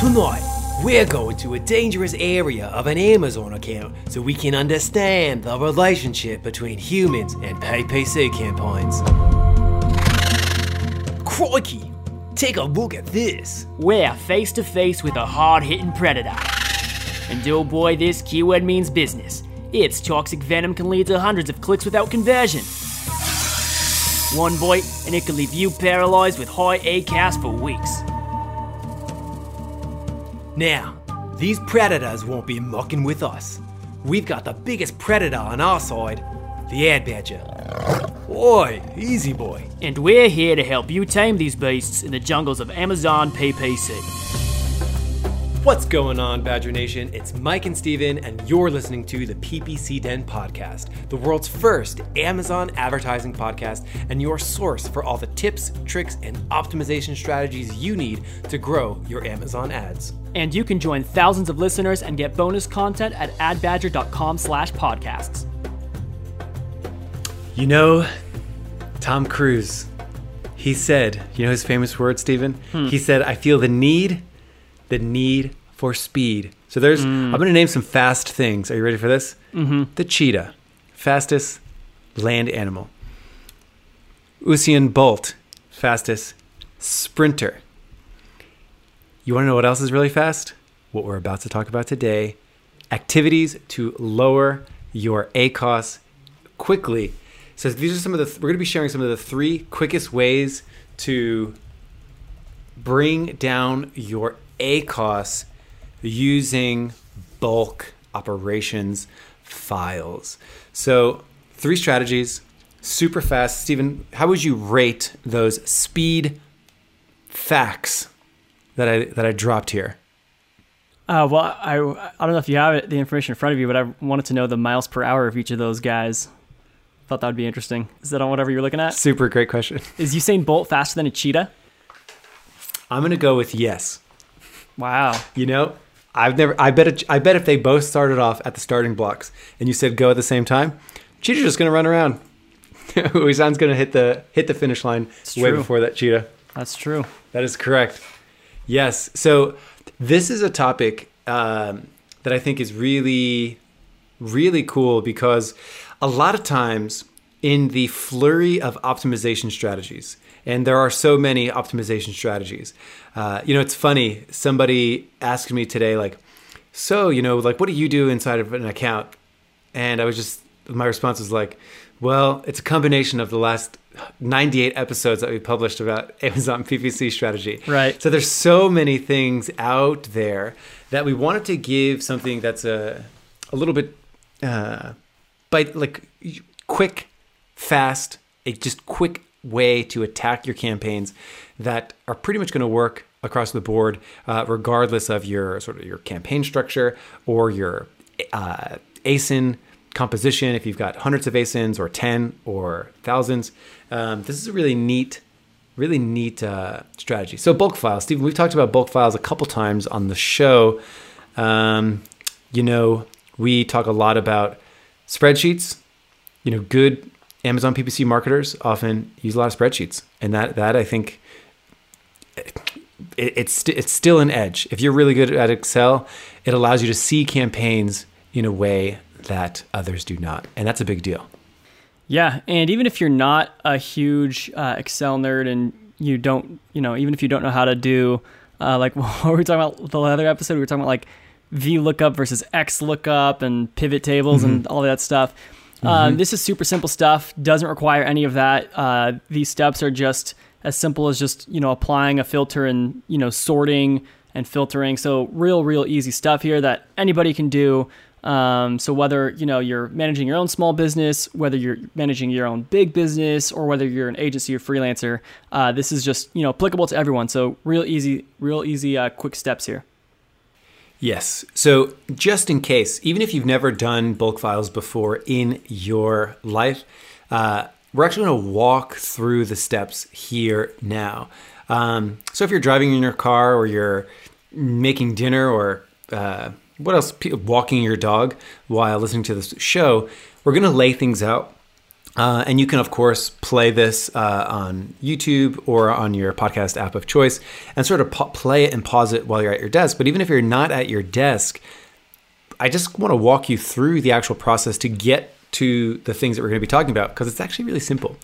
Tonight, we're going to a dangerous area of an Amazon account so we can understand the relationship between humans and PPC campaigns. Crikey! Take a look at this. We're face to face with a hard hitting predator. And oh boy, this keyword means business. Its toxic venom can lead to hundreds of clicks without conversion. One bite, and it can leave you paralyzed with high ACOS for weeks. Now, these predators won't be mucking with us. We've got the biggest predator on our side, the Ad Badger. Oi, easy boy. And we're here to help you tame these beasts in the jungles of Amazon PPC. What's going on, Badger Nation? It's Mike and Steven, and you're listening to the PPC Den podcast, the world's first Amazon advertising podcast, and your source for all the tips, tricks, and optimization strategies you need to grow your Amazon ads. And you can join thousands of listeners and get bonus content at adbadger.com slash podcasts. You know, Tom Cruise, he said, you know his famous word, Steven? Hmm. He said, I feel the need, the need for speed. So there's, I'm going to name some fast things. Are you ready for this? Mm-hmm. The cheetah, fastest land animal. Usain Bolt, fastest sprinter. You want to know what else is really fast? What we're about to talk about today activities to lower your ACOS quickly. So these are some of the, we're going to be sharing some of the three quickest ways to bring down your ACOS using bulk operations files. So, three strategies, super fast. Stephen, how would you rate those speed facts that I that I dropped here? Uh, well, I, I don't know if you have it, the information in front of you, but I wanted to know the miles per hour of each of those guys. Thought that would be interesting. Is that on whatever you're looking at? Super great question. Is Usain Bolt faster than a cheetah? I'm going to go with yes. Wow. You know, I've never. I bet. It, I bet if they both started off at the starting blocks and you said go at the same time, cheetah's just gonna run around. Usain's gonna hit the hit the finish line way true. before that cheetah. That's true. That is correct. Yes. So this is a topic um, that I think is really, really cool because a lot of times in the flurry of optimization strategies, and there are so many optimization strategies. Uh, you know, it's funny. Somebody asked me today, like, so you know, like, what do you do inside of an account? And I was just, my response was like, well, it's a combination of the last 98 episodes that we published about Amazon PPC strategy. Right. So there's so many things out there that we wanted to give something that's a a little bit uh bite like quick, fast, a just quick way to attack your campaigns that are pretty much going to work across the board, uh, regardless of your sort of your campaign structure or your uh, ASIN composition. If you've got hundreds of ASINs or ten or thousands, um, this is a really neat, really neat uh, strategy. So bulk files, Stephen. We've talked about bulk files a couple times on the show. Um, you know, we talk a lot about spreadsheets. You know, good Amazon PPC marketers often use a lot of spreadsheets, and that that I think it, it's st- it's still an edge. If you're really good at Excel, it allows you to see campaigns in a way that others do not, and that's a big deal. Yeah, and even if you're not a huge uh, Excel nerd and you don't, you know, even if you don't know how to do, uh, like what were we talking about the other episode? We were talking about like VLOOKUP versus XLOOKUP and pivot tables and all that stuff. Um, this is super simple stuff. Doesn't require any of that. Uh, these steps are just as simple as just you know applying a filter and you know sorting and filtering. So real, real easy stuff here that anybody can do. Um, so whether you know you're managing your own small business, whether you're managing your own big business, or whether you're an agency or freelancer, uh, this is just you know applicable to everyone. So real easy, real easy, uh, quick steps here. Yes. So, just in case, even if you've never done bulk files before in your life, uh, we're actually going to walk through the steps here now. Um, so, if you're driving in your car or you're making dinner or uh, what else, walking your dog while listening to this show, we're going to lay things out Uh, and you can, of course, play this uh, on YouTube or on your podcast app of choice and sort of pa- play it and pause it while you're at your desk. But even if you're not at your desk, I just want to walk you through the actual process to get to the things that we're going to be talking about because it's actually really simple.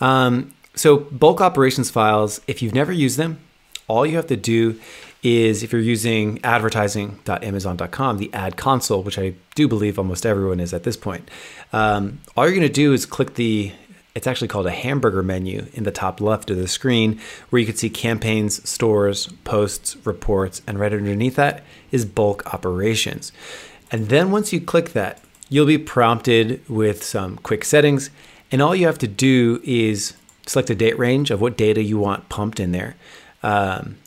Um, so, bulk operations files, if you've never used them, all you have to do is if you're using advertising.amazon.com, the ad console, which I do believe almost everyone is at this point, um, all you're going to do is click the it's actually called a hamburger menu in the top left of the screen where you can see campaigns, stores, posts, reports, and right underneath that is bulk operations. And then once you click that, you'll be prompted with some quick settings. And all you have to do is select a date range of what data you want pumped in there. Um,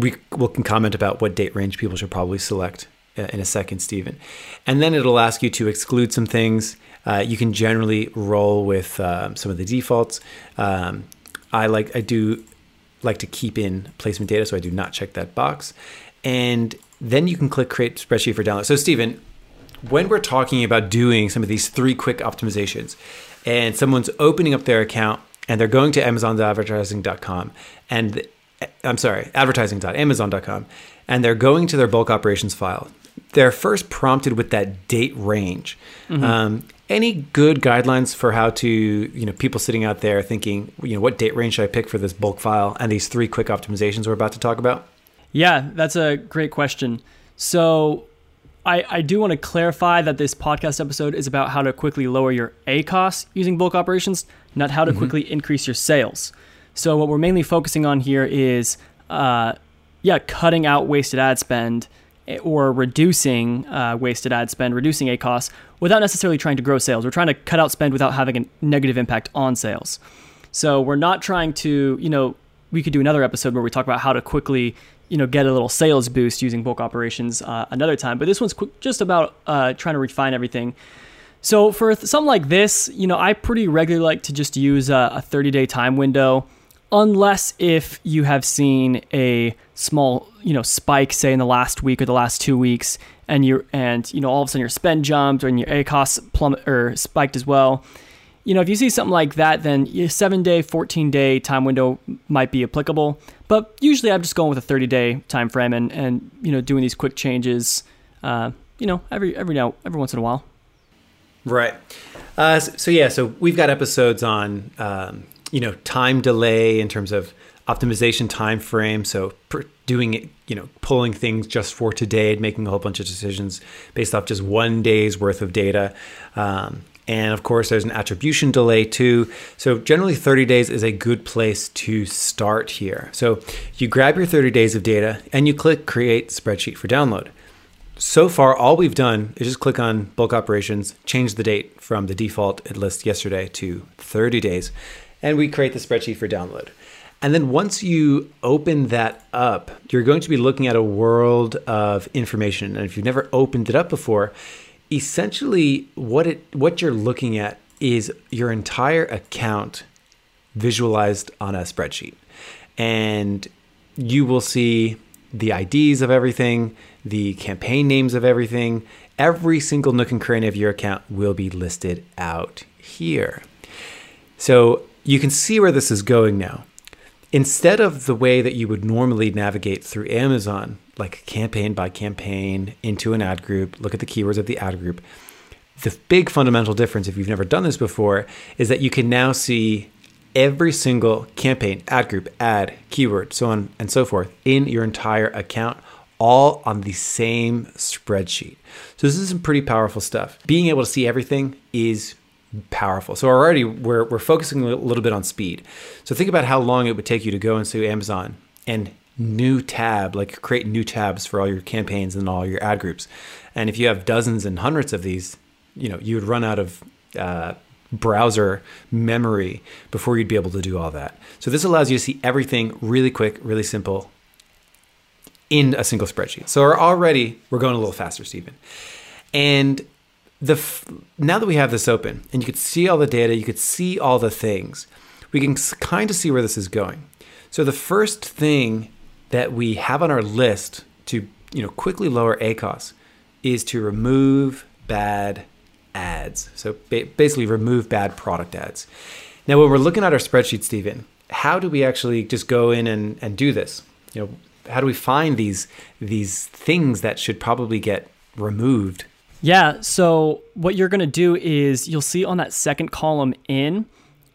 we, we can comment about what date range people should probably select uh, in a second, Stephen. And then it'll ask you to exclude some things. Uh, you can generally roll with um, some of the defaults. Um, I like I do like to keep in placement data, so I do not check that box. And then you can click create spreadsheet for download. So Stephen, when we're talking about doing some of these three quick optimizations, and someone's opening up their account and they're going to Amazon.advertising.com and I'm sorry, advertising.amazon.com, and they're going to their bulk operations file. They're first prompted with that date range. Mm-hmm. Um, any good guidelines for how to, you know, people sitting out there thinking, you know, what date range should I pick for this bulk file and these three quick optimizations we're about to talk about? Yeah, that's a great question. So I, I do want to clarify that this podcast episode is about how to quickly lower your ACOS using bulk operations, not how to mm-hmm. quickly increase your sales. So what we're mainly focusing on here is, uh, yeah, cutting out wasted ad spend eh, or reducing uh, wasted ad spend, reducing ACOS without necessarily trying to grow sales. We're trying to cut out spend without having a negative impact on sales. So we're not trying to, you know, we could do another episode where we talk about how to quickly, you know, get a little sales boost using bulk operations uh, another time. But this one's just about uh, trying to refine everything. So for something like this, you know, I pretty regularly like to just use a, a 30 day time window unless if you have seen a small you know spike say in the last week or the last two weeks and you and you know all of a sudden your spend jumped and your acos plummet or spiked as well. You know if you see something like that then a 7 day 14 day time window might be applicable. But usually i'm just going with a 30 day time frame and and you know doing these quick changes uh, you know every every now every once in a while. Right. Uh, so, so, yeah so we've got episodes on um, you know time delay in terms of optimization time frame so doing it you know pulling things just for today and making a whole bunch of decisions based off just one day's worth of data. Um, and of course there's an attribution delay too. So generally 30 days is a good place to start here. So you grab your 30 days of data and you click create spreadsheet for download. So far all we've done is just click on bulk operations change the date from the default it lists yesterday to 30 days and we create the spreadsheet for download. And then once you open that up, you're going to be looking at a world of information. And if you've never opened it up before, essentially what it what you're looking at is your entire account visualized on a spreadsheet. And you will see the IDs of everything, the campaign names of everything, every single nook and cranny of your account will be listed out here. So you can see where this is going now. Instead of the way that you would normally navigate through Amazon, like campaign by campaign into an ad group, look at the keywords of the ad group, the big fundamental difference, if you've never done this before, is that you can now see every single campaign, ad group, ad, keyword, so on and so forth in your entire account, all on the same spreadsheet. So, this is some pretty powerful stuff. Being able to see everything is powerful. So already we're we're focusing a little bit on speed. So think about how long it would take you to go into Amazon and new tab, like create new tabs for all your campaigns and all your ad groups. And if you have dozens and hundreds of these, you know, you would run out of uh, browser memory before you'd be able to do all that. So this allows you to see everything really quick, really simple in a single spreadsheet. So already we're going a little faster, Stephen. And the f- now that we have this open and you could see all the data, you could see all the things, we can kind of see where this is going. So the first thing that we have on our list to you know quickly lower ACOS is to remove bad ads. So ba- basically, remove bad product ads. Now, when we're looking at our spreadsheet, Stephen, how do we actually just go in and, and do this? You know, how do we find these these things that should probably get removed? Yeah. So what you're going to do is you'll see on that second column in,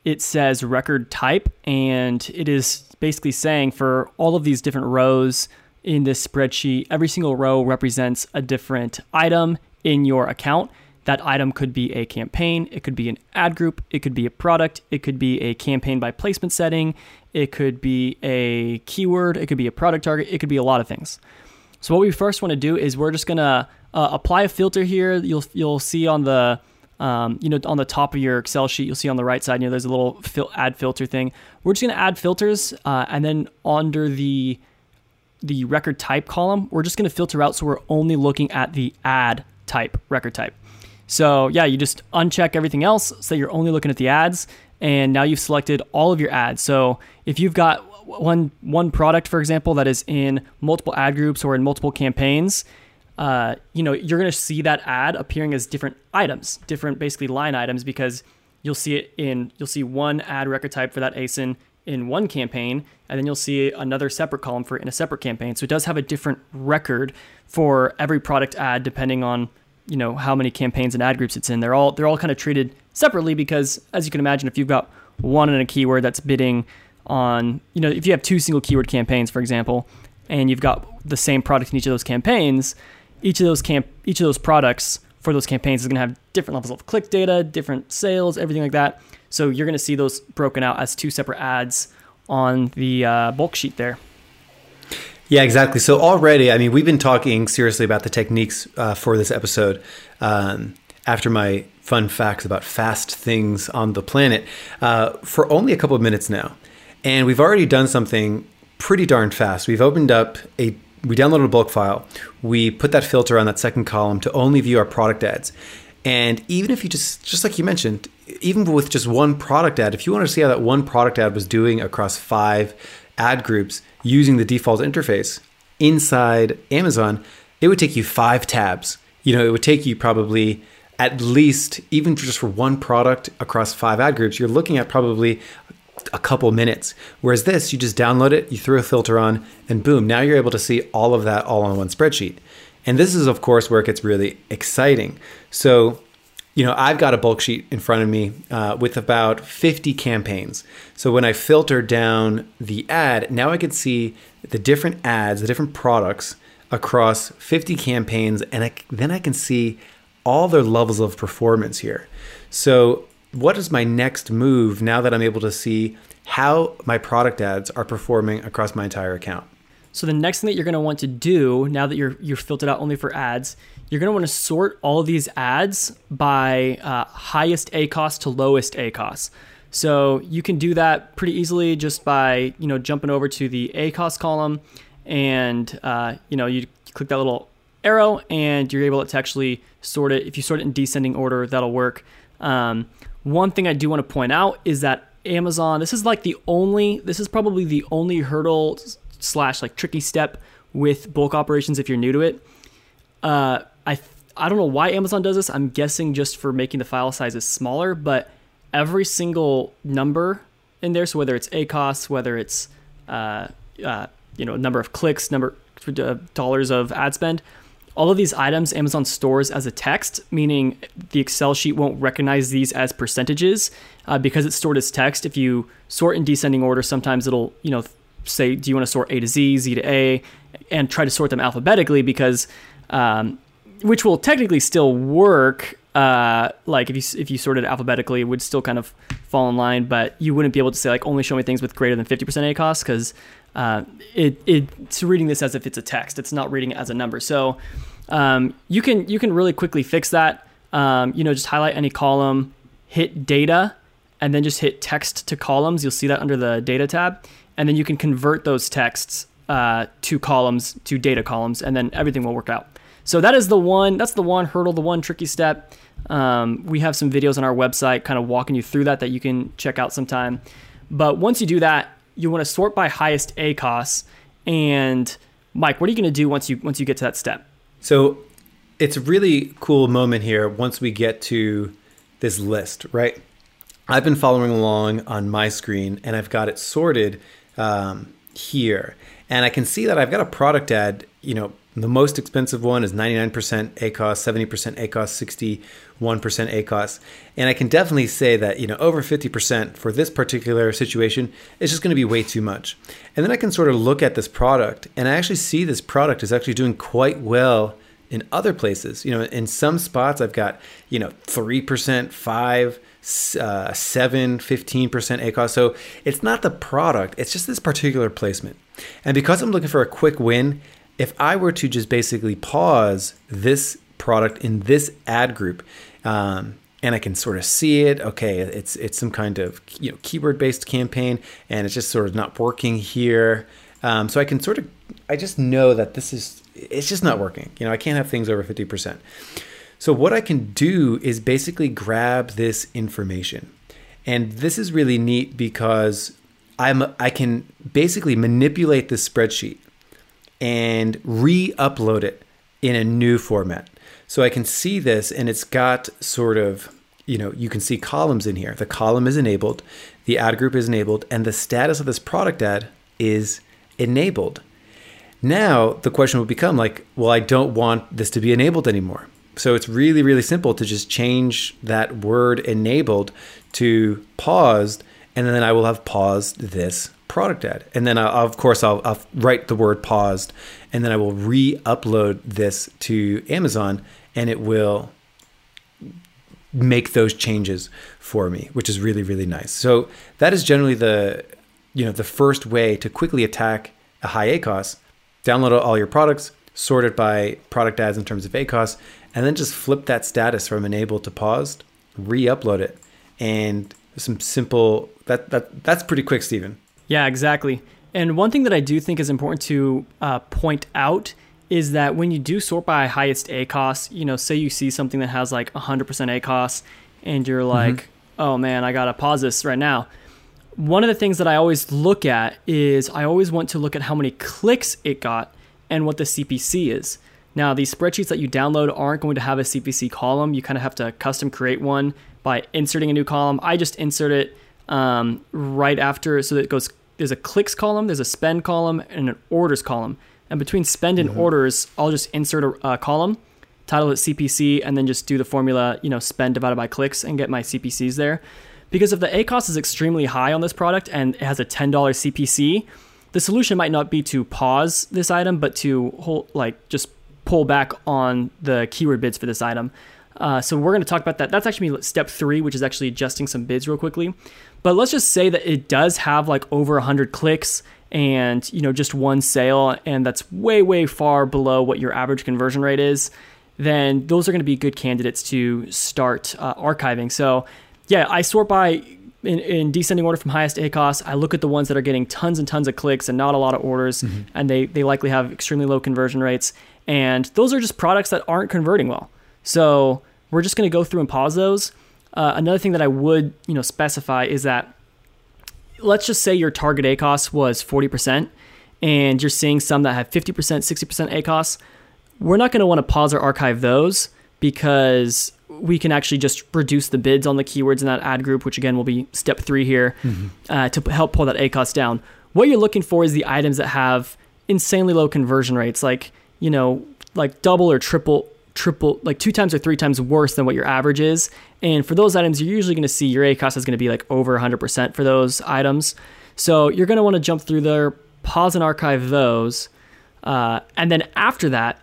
it says record type, and it is basically saying for all of these different rows in this spreadsheet, every single row represents a different item in your account. That item could be a campaign, it could be an ad group, it could be a product, it could be a campaign by placement setting, it could be a keyword, it could be a product target, it could be a lot of things. So what we first want to do is we're just gonna uh, apply a filter here. You'll you'll see on the um, you know on the top of your Excel sheet, you'll see on the right side, you know, there's a little fil- add filter thing. We're just gonna add filters, uh, and then under the the record type column, we're just gonna filter out so we're only looking at the ad type record type. So yeah, you just uncheck everything else so you're only looking at the ads, and now you've selected all of your ads. So if you've got one one product, for example, that is in multiple ad groups or in multiple campaigns, uh, you know you're going to see that ad appearing as different items, different basically line items, because you'll see it in you'll see one ad record type for that ASIN in one campaign, and then you'll see another separate column for in a separate campaign. So it does have a different record for every product ad depending on you know how many campaigns and ad groups it's in. They're all they're all kind of treated separately because as you can imagine, if you've got one in a keyword that's bidding on you know if you have two single keyword campaigns, for example, and you've got the same product in each of those campaigns, each of those camp each of those products for those campaigns is going to have different levels of click data, different sales, everything like that. So you're going to see those broken out as two separate ads on the uh, bulk sheet there. Yeah, exactly. So already, I mean, we've been talking seriously about the techniques uh, for this episode. Um, after my fun facts about fast things on the planet, uh, for only a couple of minutes now, and we've already done something pretty darn fast. We've opened up a we downloaded a bulk file. We put that filter on that second column to only view our product ads. And even if you just, just like you mentioned, even with just one product ad, if you want to see how that one product ad was doing across five ad groups using the default interface inside Amazon, it would take you five tabs. You know, it would take you probably at least, even just for one product across five ad groups, you're looking at probably a couple minutes. Whereas this, you just download it, you throw a filter on, and boom, now you're able to see all of that all on one spreadsheet. And this is, of course, where it gets really exciting. So, you know, I've got a bulk sheet in front of me uh, with about 50 campaigns. So when I filter down the ad, now I can see the different ads, the different products across 50 campaigns, and I, then I can see all their levels of performance here. So what is my next move now that I'm able to see how my product ads are performing across my entire account? So the next thing that you're going to want to do now that you're you're filtered out only for ads, you're going to want to sort all these ads by uh, highest ACOS to lowest ACOS. So you can do that pretty easily just by you know jumping over to the ACOS column, and uh, you know you click that little arrow, and you're able to actually sort it. If you sort it in descending order, that'll work. Um, one thing I do want to point out is that Amazon, this is like the only, this is probably the only hurdle slash like tricky step with bulk operations if you're new to it. Uh, I I don't know why Amazon does this. I'm guessing just for making the file sizes smaller, but every single number in there, so whether it's ACOS, whether it's uh, uh, you know number of clicks, number uh, dollars of ad spend, all of these items Amazon stores as a text, meaning the Excel sheet won't recognize these as percentages uh, because it's stored as text. If you sort in descending order, sometimes it'll, you know, say, do you want to sort A to Z, Z to A, and try to sort them alphabetically because, um, which will technically still work. Uh, like if you if you sorted alphabetically, it would still kind of fall in line, but you wouldn't be able to say like only show me things with greater than 50% ACOS because uh, it, it's reading this as if it's a text. It's not reading it as a number. So um, you can you can really quickly fix that. Um, you know, just highlight any column, hit data, and then just hit text to columns. You'll see that under the data tab, and then you can convert those texts uh, to columns to data columns, and then everything will work out. So that is the one. That's the one hurdle, the one tricky step. Um, we have some videos on our website, kind of walking you through that that you can check out sometime. But once you do that, you want to sort by highest ACOS. And Mike, what are you going to do once you once you get to that step? So it's a really cool moment here once we get to this list, right? I've been following along on my screen and I've got it sorted um, here. And I can see that I've got a product ad, you know, the most expensive one is 99% ACOS, 70% ACOS, 61% ACOS. And I can definitely say that, you know, over 50% for this particular situation is just going to be way too much. And then I can sort of look at this product and I actually see this product is actually doing quite well in other places. You know, in some spots I've got, you know, 3%, 5 uh, 7 15% ACOS. So it's not the product, it's just this particular placement. And because I'm looking for a quick win, if I were to just basically pause this product in this ad group, um, and I can sort of see it. Okay, it's it's some kind of you know keyword based campaign, and it's just sort of not working here. Um, so I can sort of I just know that this is it's just not working. You know, I can't have things over fifty percent. So what I can do is basically grab this information, and this is really neat because I'm I can basically manipulate this spreadsheet and re-upload it in a new format. So I can see this and it's got sort of, you know, you can see columns in here. The column is enabled, the ad group is enabled, and the status of this product ad is enabled. Now the question will become like, well, I don't want this to be enabled anymore. So it's really, really simple to just change that word enabled to paused, and then I will have paused this product ad. And then, I'll, of course, I'll, I'll write the word paused, and then I will re upload this to Amazon, and it will make those changes for me, which is really, really nice. So that is generally the you know the first way to quickly attack a high ACOS. Download all your products, sort it by product ads in terms of ACOS, and then just flip that status from enabled to paused, re-upload it, and some simple that that that's pretty quick, Stephen. Yeah, exactly. And one thing that I do think is important to uh, point out is that when you do sort by highest ACOS, you know, say you see something that has like 100% ACOS and you're mm-hmm. like, mm-hmm. oh man, I gotta pause this right now. One of the things that I always look at is I always want to look at how many clicks it got and what the CPC is. Now, these spreadsheets that you download aren't going to have a CPC column. You kind of have to custom create one by inserting a new column. I just insert it um, right after, so that it goes. There's a clicks column, there's a spend column, and an orders column. And between spend and mm-hmm. orders, I'll just insert a, a, column, title it CPC, and then just do the formula, you know, spend divided by clicks, and get my CPCs there. Because if the ACOS is extremely high on this product and it has a $10 CPC, the solution might not be to pause this item, but to hold, like just pull back on the keyword bids for this item. Uh, so we're going to talk about that. That's actually step three, which is actually adjusting some bids real quickly. But let's just say that it does have like over 100 clicks and you know just one sale, and that's way way far below what your average conversion rate is. Then those are going to be good candidates to start uh, archiving. So yeah, I sort by in, in, descending order from highest ACOS, I look at the ones that are getting tons and tons of clicks and not a lot of orders, mm-hmm. and they, they likely have extremely low conversion rates. And those are just products that aren't converting well. So we're just going to go through and pause those. Uh, another thing that I would, you know, specify is that let's just say your target ACOS was 40% and you're seeing some that have 50%, 60% ACOS. We're not going to want to pause or archive those because we can actually just reduce the bids on the keywords in that ad group, which again will be step three here mm-hmm. uh, to help pull that ACOS down. What you're looking for is the items that have insanely low conversion rates, like, you know, like double or triple triple, like two times or three times worse than what your average is. And for those items, you're usually going to see your ACOS is going to be like over 100% for those items. So you're going to want to jump through there, pause and archive those. Uh, and then after that,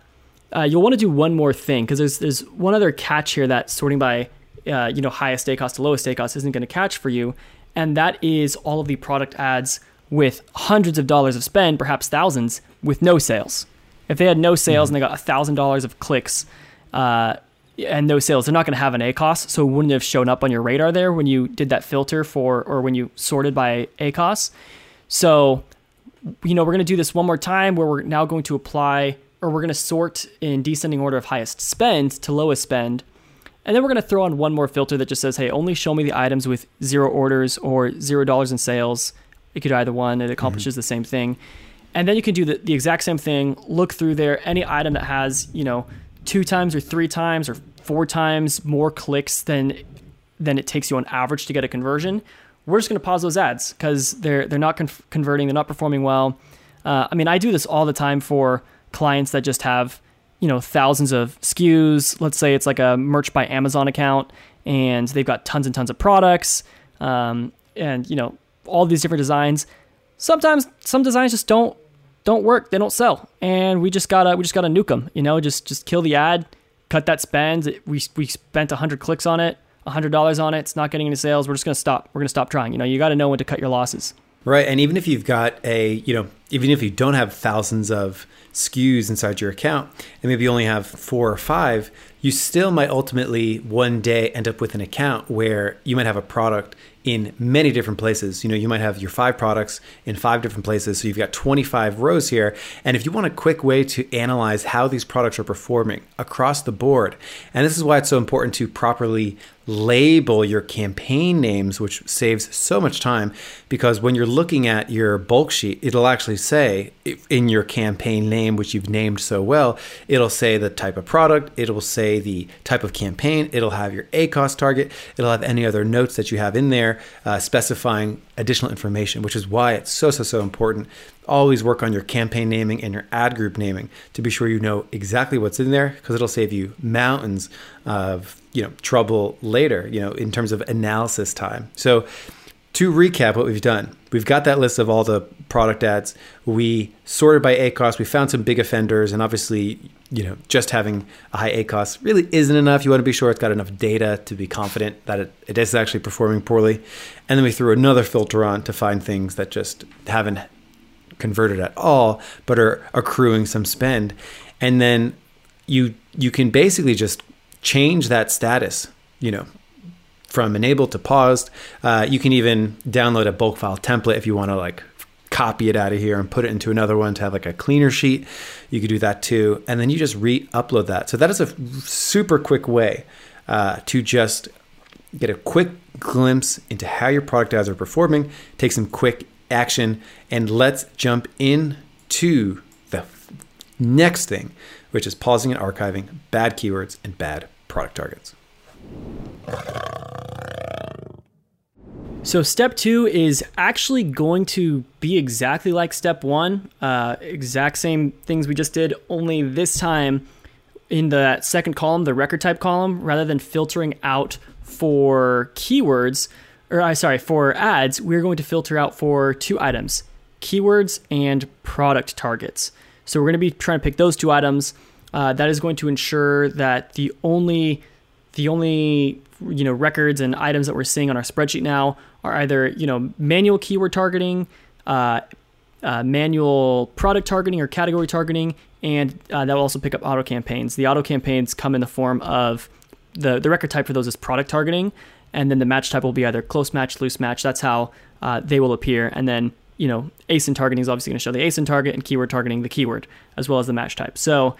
uh, you'll want to do one more thing because there's there's one other catch here that sorting by uh, you know highest ACOS to lowest ACOS isn't going to catch for you, and that is all of the product ads with hundreds of dollars of spend, perhaps thousands, with no sales. If they had no sales mm-hmm. and they got thousand dollars of clicks, uh, and no sales, they're not going to have an ACOS, so it wouldn't have shown up on your radar there when you did that filter for, or when you sorted by ACOS. So, you know, we're going to do this one more time where we're now going to apply, or we're going to sort in descending order of highest spend to lowest spend. And then we're going to throw on one more filter that just says, hey, only show me the items with zero orders or zero dollars in sales. It could either one, it accomplishes mm-hmm. the same thing. And then you can do the, the exact same thing, look through there, any item that has, you know, two times or three times or four times more clicks than than it takes you on average to get a conversion, we're just going to pause those ads because they're they're not con- converting, they're not performing well. Uh, I mean, I do this all the time for clients that just have you know thousands of SKUs. Let's say it's like a merch by Amazon account, and they've got tons and tons of products, um, and you know all these different designs. Sometimes some designs just don't don't work, they don't sell, and we just gotta we just gotta nuke them. You know, just just kill the ad, cut that spend. We we spent hundred clicks on it, hundred dollars on it. It's not getting any sales. We're just gonna stop. We're gonna stop trying. You know, you got to know when to cut your losses. Right, and even if you've got a, you know, even if you don't have thousands of SKUs inside your account, and maybe you only have four or five, you still might ultimately one day end up with an account where you might have a product in many different places. You know, you might have your five products in five different places. So you've got 25 rows here. And if you want a quick way to analyze how these products are performing across the board, and this is why it's so important to properly label your campaign names, which saves so much time because when you're looking at your bulk sheet, it'll actually say in your campaign name, which you've named so well, it'll say the type of product, it'll say the type of campaign, it'll have your ACOS target, it'll have any other notes that you have in there uh, specifying additional information, which is why it's so, so, so important. Always work on your campaign naming and your ad group naming to be sure you know exactly what's in there because it'll save you mountains of you know trouble later you know in terms of analysis time. So to recap what we've done we've got that list of all the product ads. We sorted by acos we found some big offenders and obviously you know just having a high acos really isn't enough. You want to be sure it's got enough data to be confident that it, it is actually performing poorly. And then we threw another filter on to find things that just haven't converted at all but are accruing some spend. And then you you can basically just change that status, you know, from enabled to paused. Uh, you can even download a bulk file template if you want to like copy it out of here and put it into another one to have like a cleaner sheet. You could do that too. And then you just re upload that. So that is a super quick way uh, to just get a quick glimpse into how your product ads are performing, take some quick action, and let's jump into the next thing, which is pausing and archiving bad keywords and bad product targets. So, step two is actually going to be exactly like step one, uh, exact same things we just did, only this time in the second column, the record type column, rather than filtering out for keywords, or I uh, sorry, for ads, we're going to filter out for two items keywords and product targets. So, we're going to be trying to pick those two items uh, that is going to ensure that the only the only you know records and items that we're seeing on our spreadsheet now are either you know manual keyword targeting, uh, uh, manual product targeting or category targeting, and uh, that will also pick up auto campaigns. The auto campaigns come in the form of the the record type for those is product targeting, and then the match type will be either close match, loose match. That's how uh, they will appear, and then you know ASIN targeting is obviously going to show the ASIN target, and keyword targeting the keyword as well as the match type. So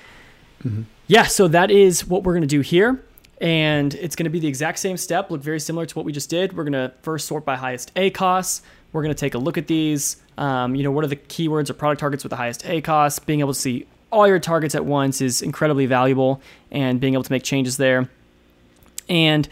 Mm-hmm. Yeah, so that is what we're going to do here. And it's going to be the exact same step, look very similar to what we just did. We're going to first sort by highest A costs. We're going to take a look at these. Um, you know, what are the keywords or product targets with the highest A costs? Being able to see all your targets at once is incredibly valuable, and being able to make changes there. And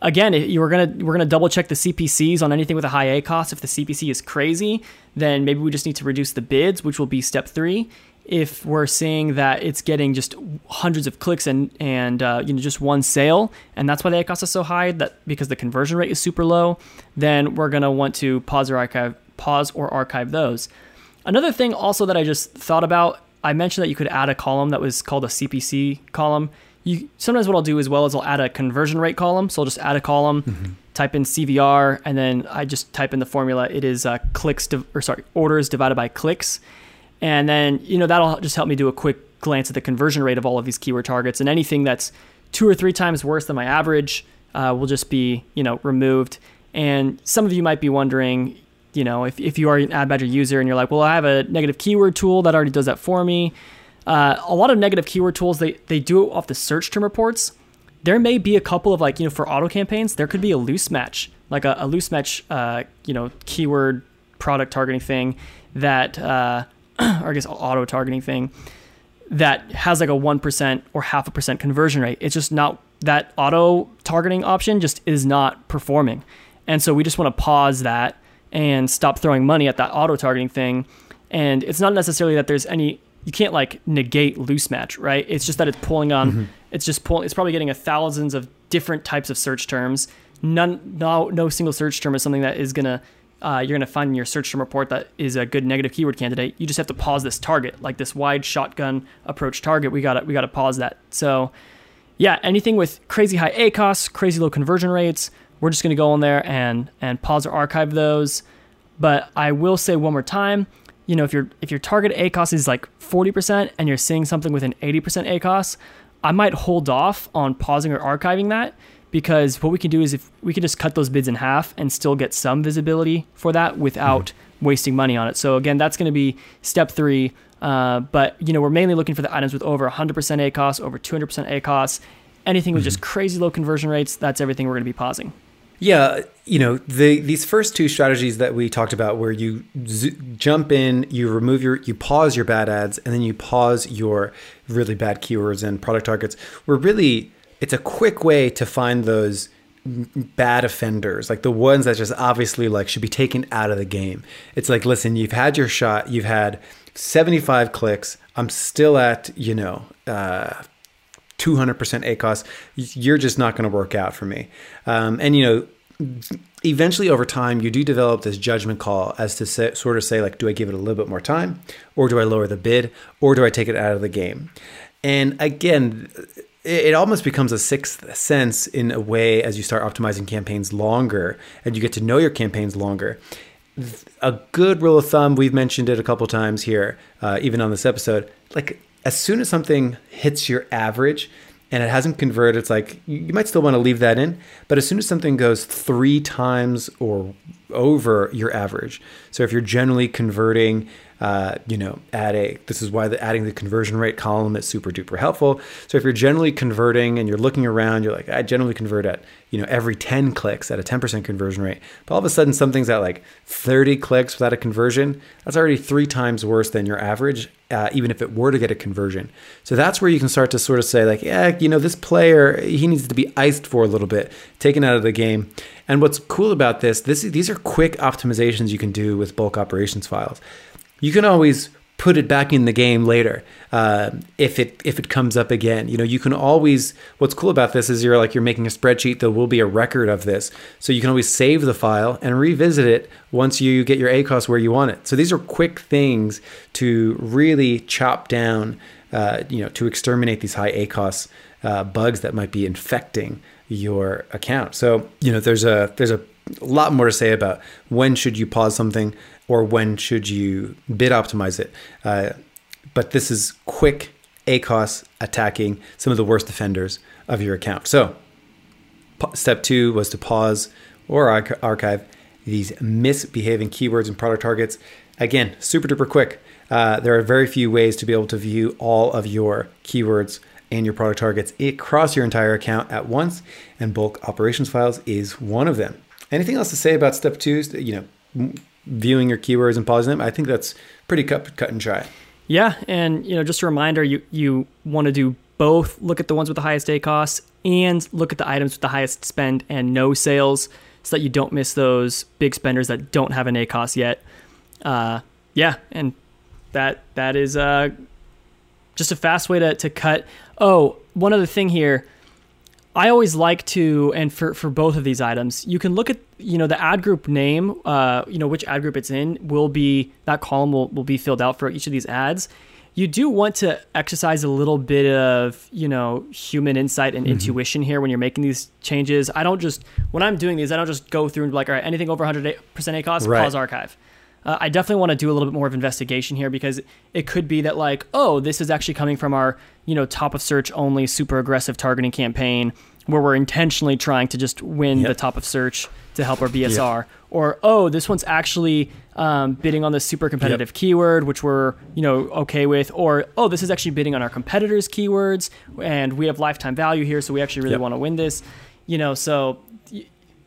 again, you're gonna we're gonna double check the CPCs on anything with a high ACOS. If the CPC is crazy, then maybe we just need to reduce the bids, which will be step three if we're seeing that it's getting just hundreds of clicks and and uh, you know just one sale, and that's why the cost is so high, that because the conversion rate is super low, then we're gonna want to pause or archive, pause or archive those. Another thing also that I just thought about, I mentioned that you could add a column that was called a CPC column. You sometimes what I'll do as well is I'll add a conversion rate column. So I'll just add a column, mm-hmm. type in CVR, and then I just type in the formula. It is uh, clicks or sorry orders divided by clicks and then, you know, that'll just help me do a quick glance at the conversion rate of all of these keyword targets. And anything that's two or three times worse than my average uh, will just be, you know, removed. And some of you might be wondering, you know, if, if you are an AdBadger user and you're like, well, I have a negative keyword tool that already does that for me. Uh, a lot of negative keyword tools, they, they do it off the search term reports. There may be a couple of like, you know, for auto campaigns, there could be a loose match, like a, a loose match, uh, you know, keyword product targeting thing that, uh, or I guess auto targeting thing that has like a 1% or half a percent conversion rate. It's just not that auto targeting option just is not performing. And so we just want to pause that and stop throwing money at that auto targeting thing. And it's not necessarily that there's any you can't like negate loose match, right? It's just that it's pulling on mm-hmm. it's just pulling it's probably getting a thousands of different types of search terms. None no no single search term is something that is gonna uh, you're going to find in your search term report that is a good negative keyword candidate. You just have to pause this target, like this wide shotgun approach target. We got to we got to pause that. So, yeah, anything with crazy high ACOS, crazy low conversion rates, we're just going to go in there and and pause or archive those. But I will say one more time, you know, if your if your target ACOS is like 40% and you're seeing something with an 80% ACOS, I might hold off on pausing or archiving that because what we can do is if we can just cut those bids in half and still get some visibility for that without mm-hmm. wasting money on it. So again, that's going to be step three. Uh, but you know, we're mainly looking for the items with over 100% ACOS, over 200% ACOS, anything with mm-hmm. just crazy low conversion rates. That's everything we're going to be pausing. Yeah, you know, the these first two strategies that we talked about, where you z- jump in, you remove your, you pause your bad ads, and then you pause your really bad keywords and product targets, were really it's a quick way to find those bad offenders, like the ones that just obviously like should be taken out of the game. It's like, listen, you've had your shot, you've had 75 clicks. I'm still at, you know, uh, 200% ACOS. You're just not going to work out for me. Um, and, you know, eventually over time, you do develop this judgment call as to say, sort of say, like, do I give it a little bit more time or do I lower the bid or do I take it out of the game? And again, it almost becomes a sixth sense in a way as you start optimizing campaigns longer and you get to know your campaigns longer. A good rule of thumb, we've mentioned it a couple times here, uh, even on this episode. Like, as soon as something hits your average and it hasn't converted, it's like you might still want to leave that in. But as soon as something goes three times or over your average, so if you're generally converting uh, you know, add a, this is why the adding the conversion rate column is super duper helpful. So if you're generally converting and you're looking around, you're like, I generally convert at, you know, every 10 clicks at a 10% conversion rate. But all of a sudden something's at like 30 clicks without a conversion. That's already three times worse than your average, uh, even if it were to get a conversion. So that's where you can start to sort of say like, yeah, you know, this player, he needs to be iced for a little bit, taken out of the game. And what's cool about this, this these are quick optimizations you can do with bulk operations files you can always put it back in the game later uh, if it if it comes up again. You know, you can always. What's cool about this is you're like you're making a spreadsheet. There will be a record of this, so you can always save the file and revisit it once you get your ACOS where you want it. So these are quick things to really chop down. Uh, you know, to exterminate these high ACOS uh, bugs that might be infecting your account. So you know, there's a there's a lot more to say about when should you pause something or when should you bid optimize it. Uh, but this is quick ACOS attacking some of the worst offenders of your account. So, step two was to pause or archive these misbehaving keywords and product targets. Again, super duper quick. Uh, there are very few ways to be able to view all of your keywords and your product targets across your entire account at once, and bulk operations files is one of them. Anything else to say about step two? You know, viewing your keywords and pausing them. I think that's pretty cut, cut and dry. Yeah, and you know, just a reminder, you you want to do both. Look at the ones with the highest ACOS and look at the items with the highest spend and no sales, so that you don't miss those big spenders that don't have an ACOS yet. Uh, yeah, and that that is uh, just a fast way to to cut. Oh, one other thing here I always like to, and for, for both of these items, you can look at, you know, the ad group name, uh, you know, which ad group it's in will be, that column will, will be filled out for each of these ads. You do want to exercise a little bit of, you know, human insight and mm-hmm. intuition here when you're making these changes. I don't just, when I'm doing these, I don't just go through and be like, all right, anything over 100% ACOS, right. pause archive. Uh, I definitely want to do a little bit more of investigation here because it could be that like, oh, this is actually coming from our, you know, top of search only super aggressive targeting campaign where we're intentionally trying to just win yep. the top of search to help our BSR. Yep. Or oh, this one's actually um, bidding on the super competitive yep. keyword, which we're you know okay with. Or oh, this is actually bidding on our competitors' keywords, and we have lifetime value here, so we actually really want to win this. You know, so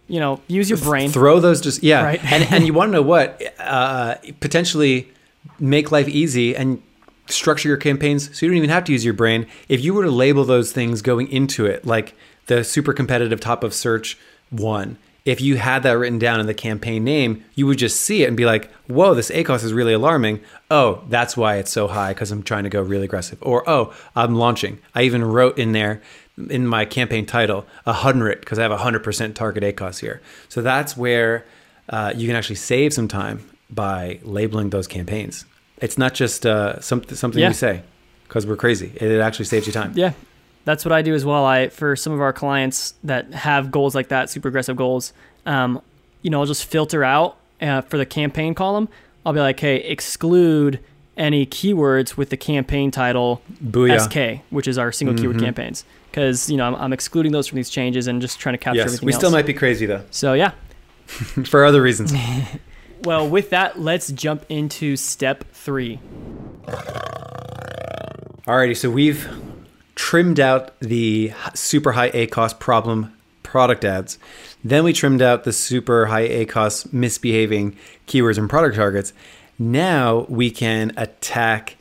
you know, use your brain. Throw those just yeah, right? and and you want to know what uh, potentially make life easy and structure your campaigns so you don't even have to use your brain. If you were to label those things going into it, like the super competitive top of search one, if you had that written down in the campaign name, you would just see it and be like, whoa, this ACOS is really alarming. Oh, that's why it's so high because I'm trying to go really aggressive. Or, oh, I'm launching. I even wrote in there in my campaign title, 100 because I have a 100% target ACOS here. So that's where uh, you can actually save some time by labeling those campaigns. It's not just uh, some, something Yeah. we say because we're crazy. It, it actually saves you time. Yeah, that's what I do as well. I for some of our clients that have goals like that, super aggressive goals. Um, you know, I'll just filter out uh, for the campaign column. I'll be like, hey, exclude any keywords with the campaign title Booyah. SK, which is our single keyword Mhm. campaigns, because you know I'm, I'm excluding those from these changes and just trying to capture Yes, everything we else. still might be crazy though, so yeah. for other reasons. Well, with that, let's jump into step three. Alrighty, so we've trimmed out the super high ACOS problem product ads. Then we trimmed out the super high ACOS misbehaving keywords and product targets. Now we can attack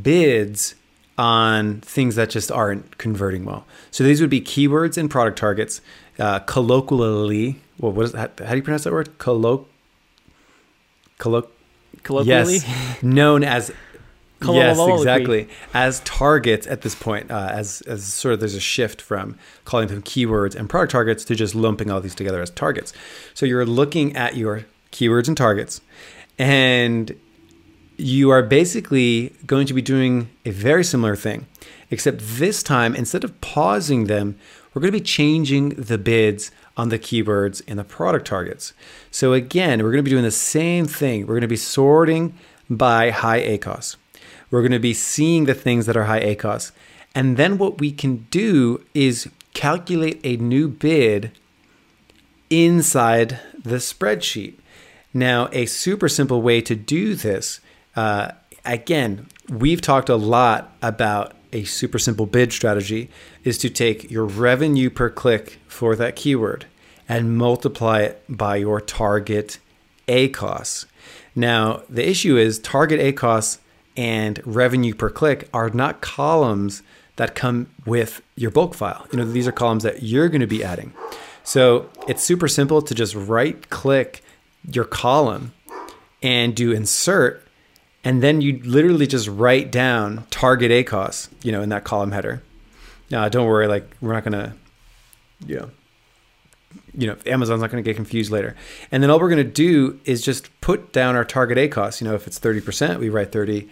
bids on things that just aren't converting well. So these would be keywords and product targets. Uh, colloquially, well, what is that? How do you pronounce that word? Colloq. Colloq. Colloquially, Yes, known as yes, exactly as targets at this point. Uh, as as sort of there's a shift from calling them keywords and product targets to just lumping all these together as targets. So you're looking at your keywords and targets, and you are basically going to be doing a very similar thing, except this time instead of pausing them, we're going to be changing the bids on the keywords and the product targets. So again, we're going to be doing the same thing. We're going to be sorting by high ACOS. We're going to be seeing the things that are high ACOS. And then what we can do is calculate a new bid inside the spreadsheet. Now, a super simple way to do this, uh, again, we've talked a lot about a super simple bid strategy, is to take your revenue per click for that keyword and multiply it by your target ACOS. Now, the issue is target ACOS and revenue per click are not columns that come with your bulk file. You know, these are columns that you're going to be adding. So it's super simple to just right click your column and do insert. And then you literally just write down target ACOS, you know, in that column header. Now, don't worry, like, we're not to, you know, you know, Amazon's not to get confused later. And then all we're to do is just put down our target ACOS. You know, if it's 30%, we write 30%.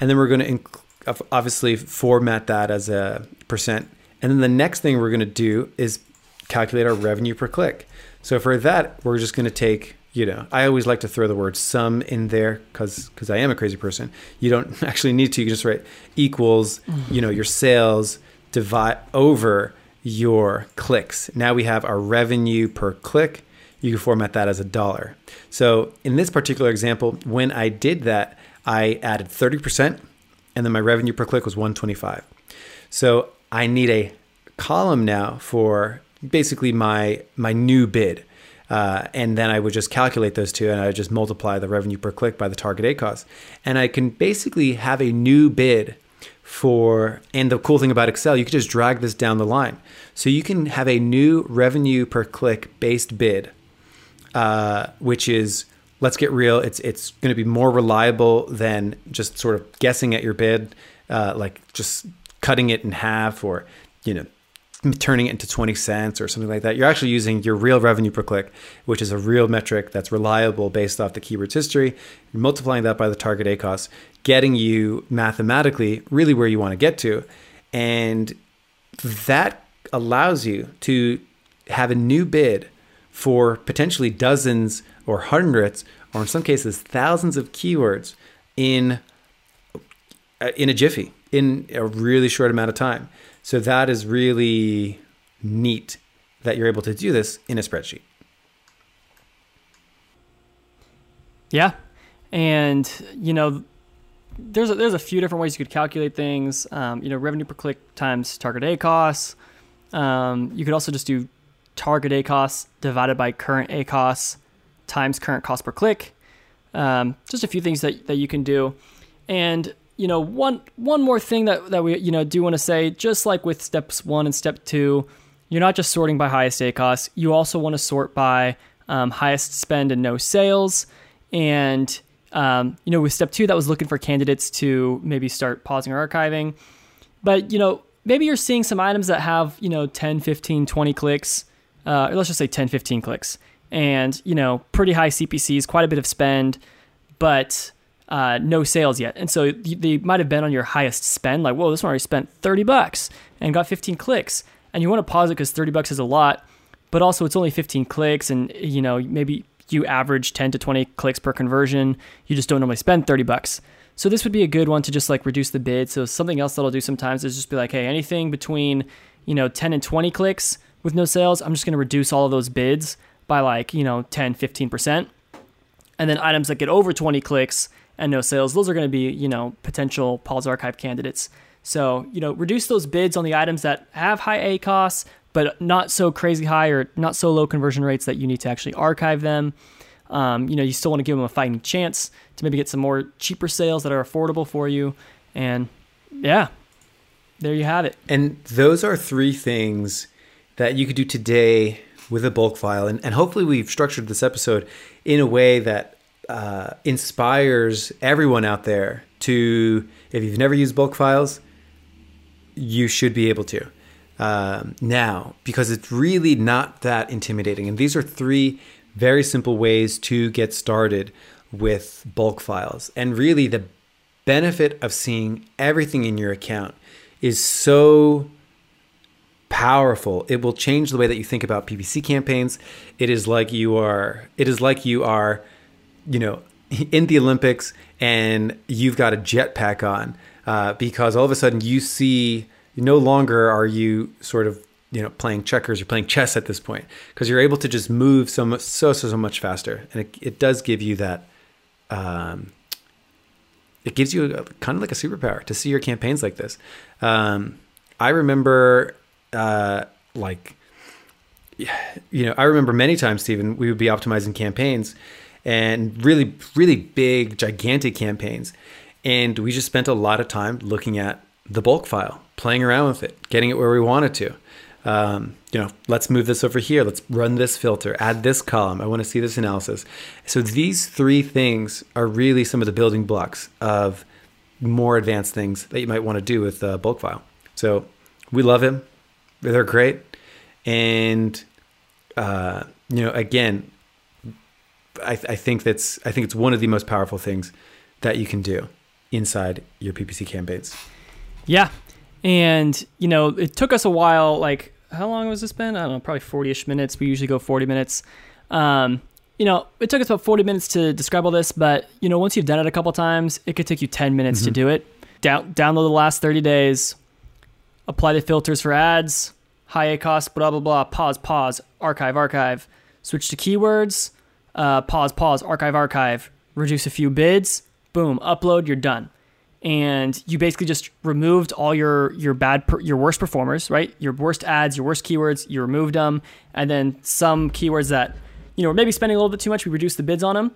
And then we're to inc- obviously format that as a percent. And then the next thing we're to do is calculate our revenue per click. So for that, we're just to take, you know, I always like to throw the word sum in there because because I am a crazy person. You don't actually need to. You can just write equals, mm-hmm. you know, your sales divide over your clicks. Now we have our revenue per click. You can format that as a dollar. So in this particular example, when I did that, I added 30% and then my revenue per click was 125. So I need a column now for basically my my new bid. Uh, and then I would just calculate those two and I would just multiply the revenue per click by the target ACOS. And I can basically have a new bid for, and the cool thing about Excel, you can just drag this down the line. So you can have a new revenue per click based bid, uh, which is, let's get real, it's, it's going to be more reliable than just sort of guessing at your bid, uh, like just cutting it in half or, you know, turning it into 20 cents or something like that. You're actually using your real revenue per click, which is a real metric that's reliable based off the keyword's history. Multiplying that by the target ACOS, getting you mathematically really where you want to get to. And that allows you to have a new bid for potentially dozens or hundreds, or in some cases, thousands of keywords in uh, in a jiffy in a really short amount of time. So that is really neat that you're able to do this in a spreadsheet. Yeah, and you know, there's a, there's a few different ways you could calculate things. Um, you know, revenue per click times target ACOS. Um, you could also just do target ACOS divided by current ACOS times current cost per click. Um, just a few things that that you can do. And you know, one one more thing that that we you know do want to say, just like with steps one and step two, you're not just sorting by highest ACOS. You also want to sort by um, highest spend and no sales. And um, you know, with step two, that was looking for candidates to maybe start pausing or archiving. But you know, maybe you're seeing some items that have you know 10, 15, 20 clicks. Uh, let's just say 10, 15 clicks, and you know, pretty high CPCs, quite a bit of spend, but uh, no sales yet. And so they might have been on your highest spend, like, whoa, this one already spent 30 bucks and got 15 clicks. And you want to pause it because 30 bucks is a lot, but also it's only 15 clicks. And, you know, maybe you average 10 to 20 clicks per conversion. You just don't normally spend 30 bucks. So this would be a good one to just like reduce the bid. So something else that I'll do sometimes is just be like, hey, anything between, you know, 10 and 20 clicks with no sales, I'm just going to reduce all of those bids by like, you know, 10, 15%. And then items that get over 20 clicks, and no sales, those are going to be, you know, potential Pause Archive candidates. So, you know, reduce those bids on the items that have high ACOS, but not so crazy high or not so low conversion rates that you need to actually archive them. Um, you know, you still want to give them a fighting chance to maybe get some more cheaper sales that are affordable for you. And yeah, there you have it. And those are three things that you could do today with a bulk file. And, and hopefully, we've structured this episode in a way that uh, inspires everyone out there to, if you've never used bulk files, you should be able to um, now because it's really not that intimidating. And these are three very simple ways to get started with bulk files. And really, the benefit of seeing everything in your account is so powerful. It will change the way that you think about PPC campaigns. It is like you are. It is like you are you know, in the Olympics and you've got a jetpack on uh, because all of a sudden you see no longer are you sort of you know playing checkers you're playing chess at this point because you're able to just move so much so so so much faster. And it, it does give you that um, it gives you a, kind of like a superpower to see your campaigns like this. Um, i remember uh, like you know i remember many times stephen we would be optimizing campaigns and really, really big, gigantic campaigns. And we just spent a lot of time looking at the bulk file, playing around with it, getting it where we wanted to. Um, you know, let's move this over here. Let's run this filter, add this column. I want to see this analysis. So these three things are really some of the building blocks of more advanced things that you might want to do with a bulk file. So we love him. They're great. And, uh, you know, again, I, I think that's I think it's one of the most powerful things that you can do inside your PPC campaigns. Yeah, and you know it took us a while. Like how long was this been? I don't know, probably forty-ish minutes. We usually go forty minutes. Um, you know, it took us about forty minutes to describe all this, but you know, once you've done it a couple times, it could take you ten minutes mm-hmm. to do it. Down, download the last thirty days, apply the filters for ads, high cost, blah blah blah. Pause, pause, archive, archive. Switch to keywords uh, pause, pause, archive, archive, reduce a few bids, boom, upload, you're done. And you basically just removed all your your bad per, your worst performers, right? Your worst ads, your worst keywords, you removed them, and then some keywords that you know maybe spending a little bit too much, we reduced the bids on them.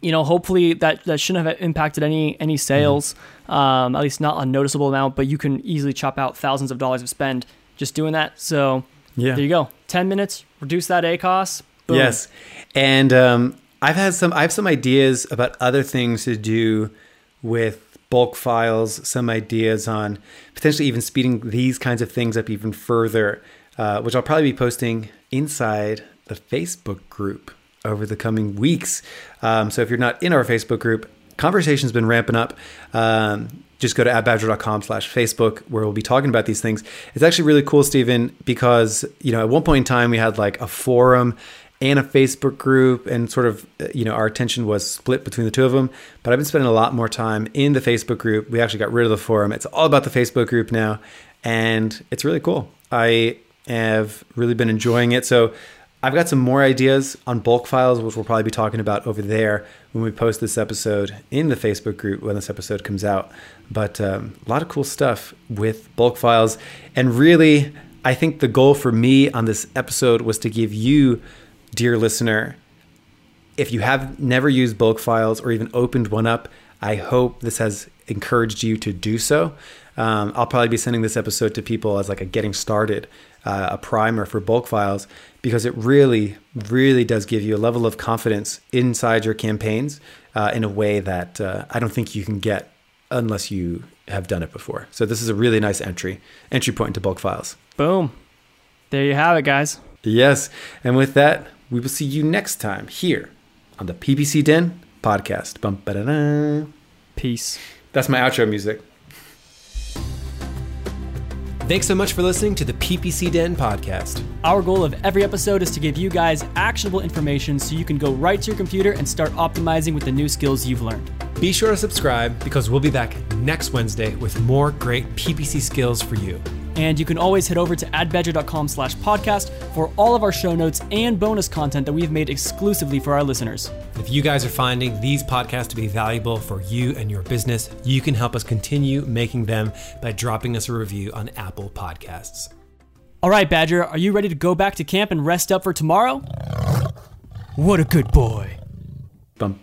You know, hopefully that that shouldn't have impacted any any sales, mm-hmm. um, at least not a noticeable amount. But you can easily chop out thousands of dollars of spend just doing that. So yeah. there you go, ten minutes, reduce that ACOS, Boom. Yes, and um, I've had some. I have some ideas about other things to do with bulk files. Some ideas on potentially even speeding these kinds of things up even further, uh, which I'll probably be posting inside the Facebook group over the coming weeks. Um, so if you're not in our Facebook group, conversation's been ramping up. Um, just go to adbadger.com slash Facebook where we'll be talking about these things. It's actually really cool, Stephen, because, you know, at one point in time we had like a forum and a Facebook group, and sort of, uh, you know, our attention was split between the two of them. But I've been spending a lot more time in the Facebook group. We actually got rid of the forum. It's all about the Facebook group now, and it's really cool. I have really been enjoying it. So I've got some more ideas on bulk files, which we'll probably be talking about over there when we post this episode in the Facebook group when this episode comes out. But um, a lot of cool stuff with bulk files. And really, I think the goal for me on this episode was to give you dear listener, if you have never used bulk files or even opened one up, I hope this has encouraged you to do so. Um, I'll probably be sending this episode to people as like a getting started, uh, a primer for bulk files, because it really, really does give you a level of confidence inside your campaigns uh, in a way that uh, I don't think you can get unless you have done it before. So this is a really nice entry entry point into bulk files. Boom. There you have it, guys. Yes, and with that, we will see you next time here on the PPC Den podcast. Bum, ba-da-da. Peace. That's my outro music. Thanks so much for listening to the PPC Den podcast. Our goal of every episode is to give you guys actionable information so you can go right to your computer and start optimizing with the new skills you've learned. Be sure to subscribe because we'll be back next Wednesday with more great PPC skills for you. And you can always head over to adbadger.com slash podcast for all of our show notes and bonus content that we've made exclusively for our listeners. If you guys are finding these podcasts to be valuable for you and your business, you can help us continue making them by dropping us a review on Apple Podcasts. All right, Badger, are you ready to go back to camp and rest up for tomorrow? What a good boy. Bum.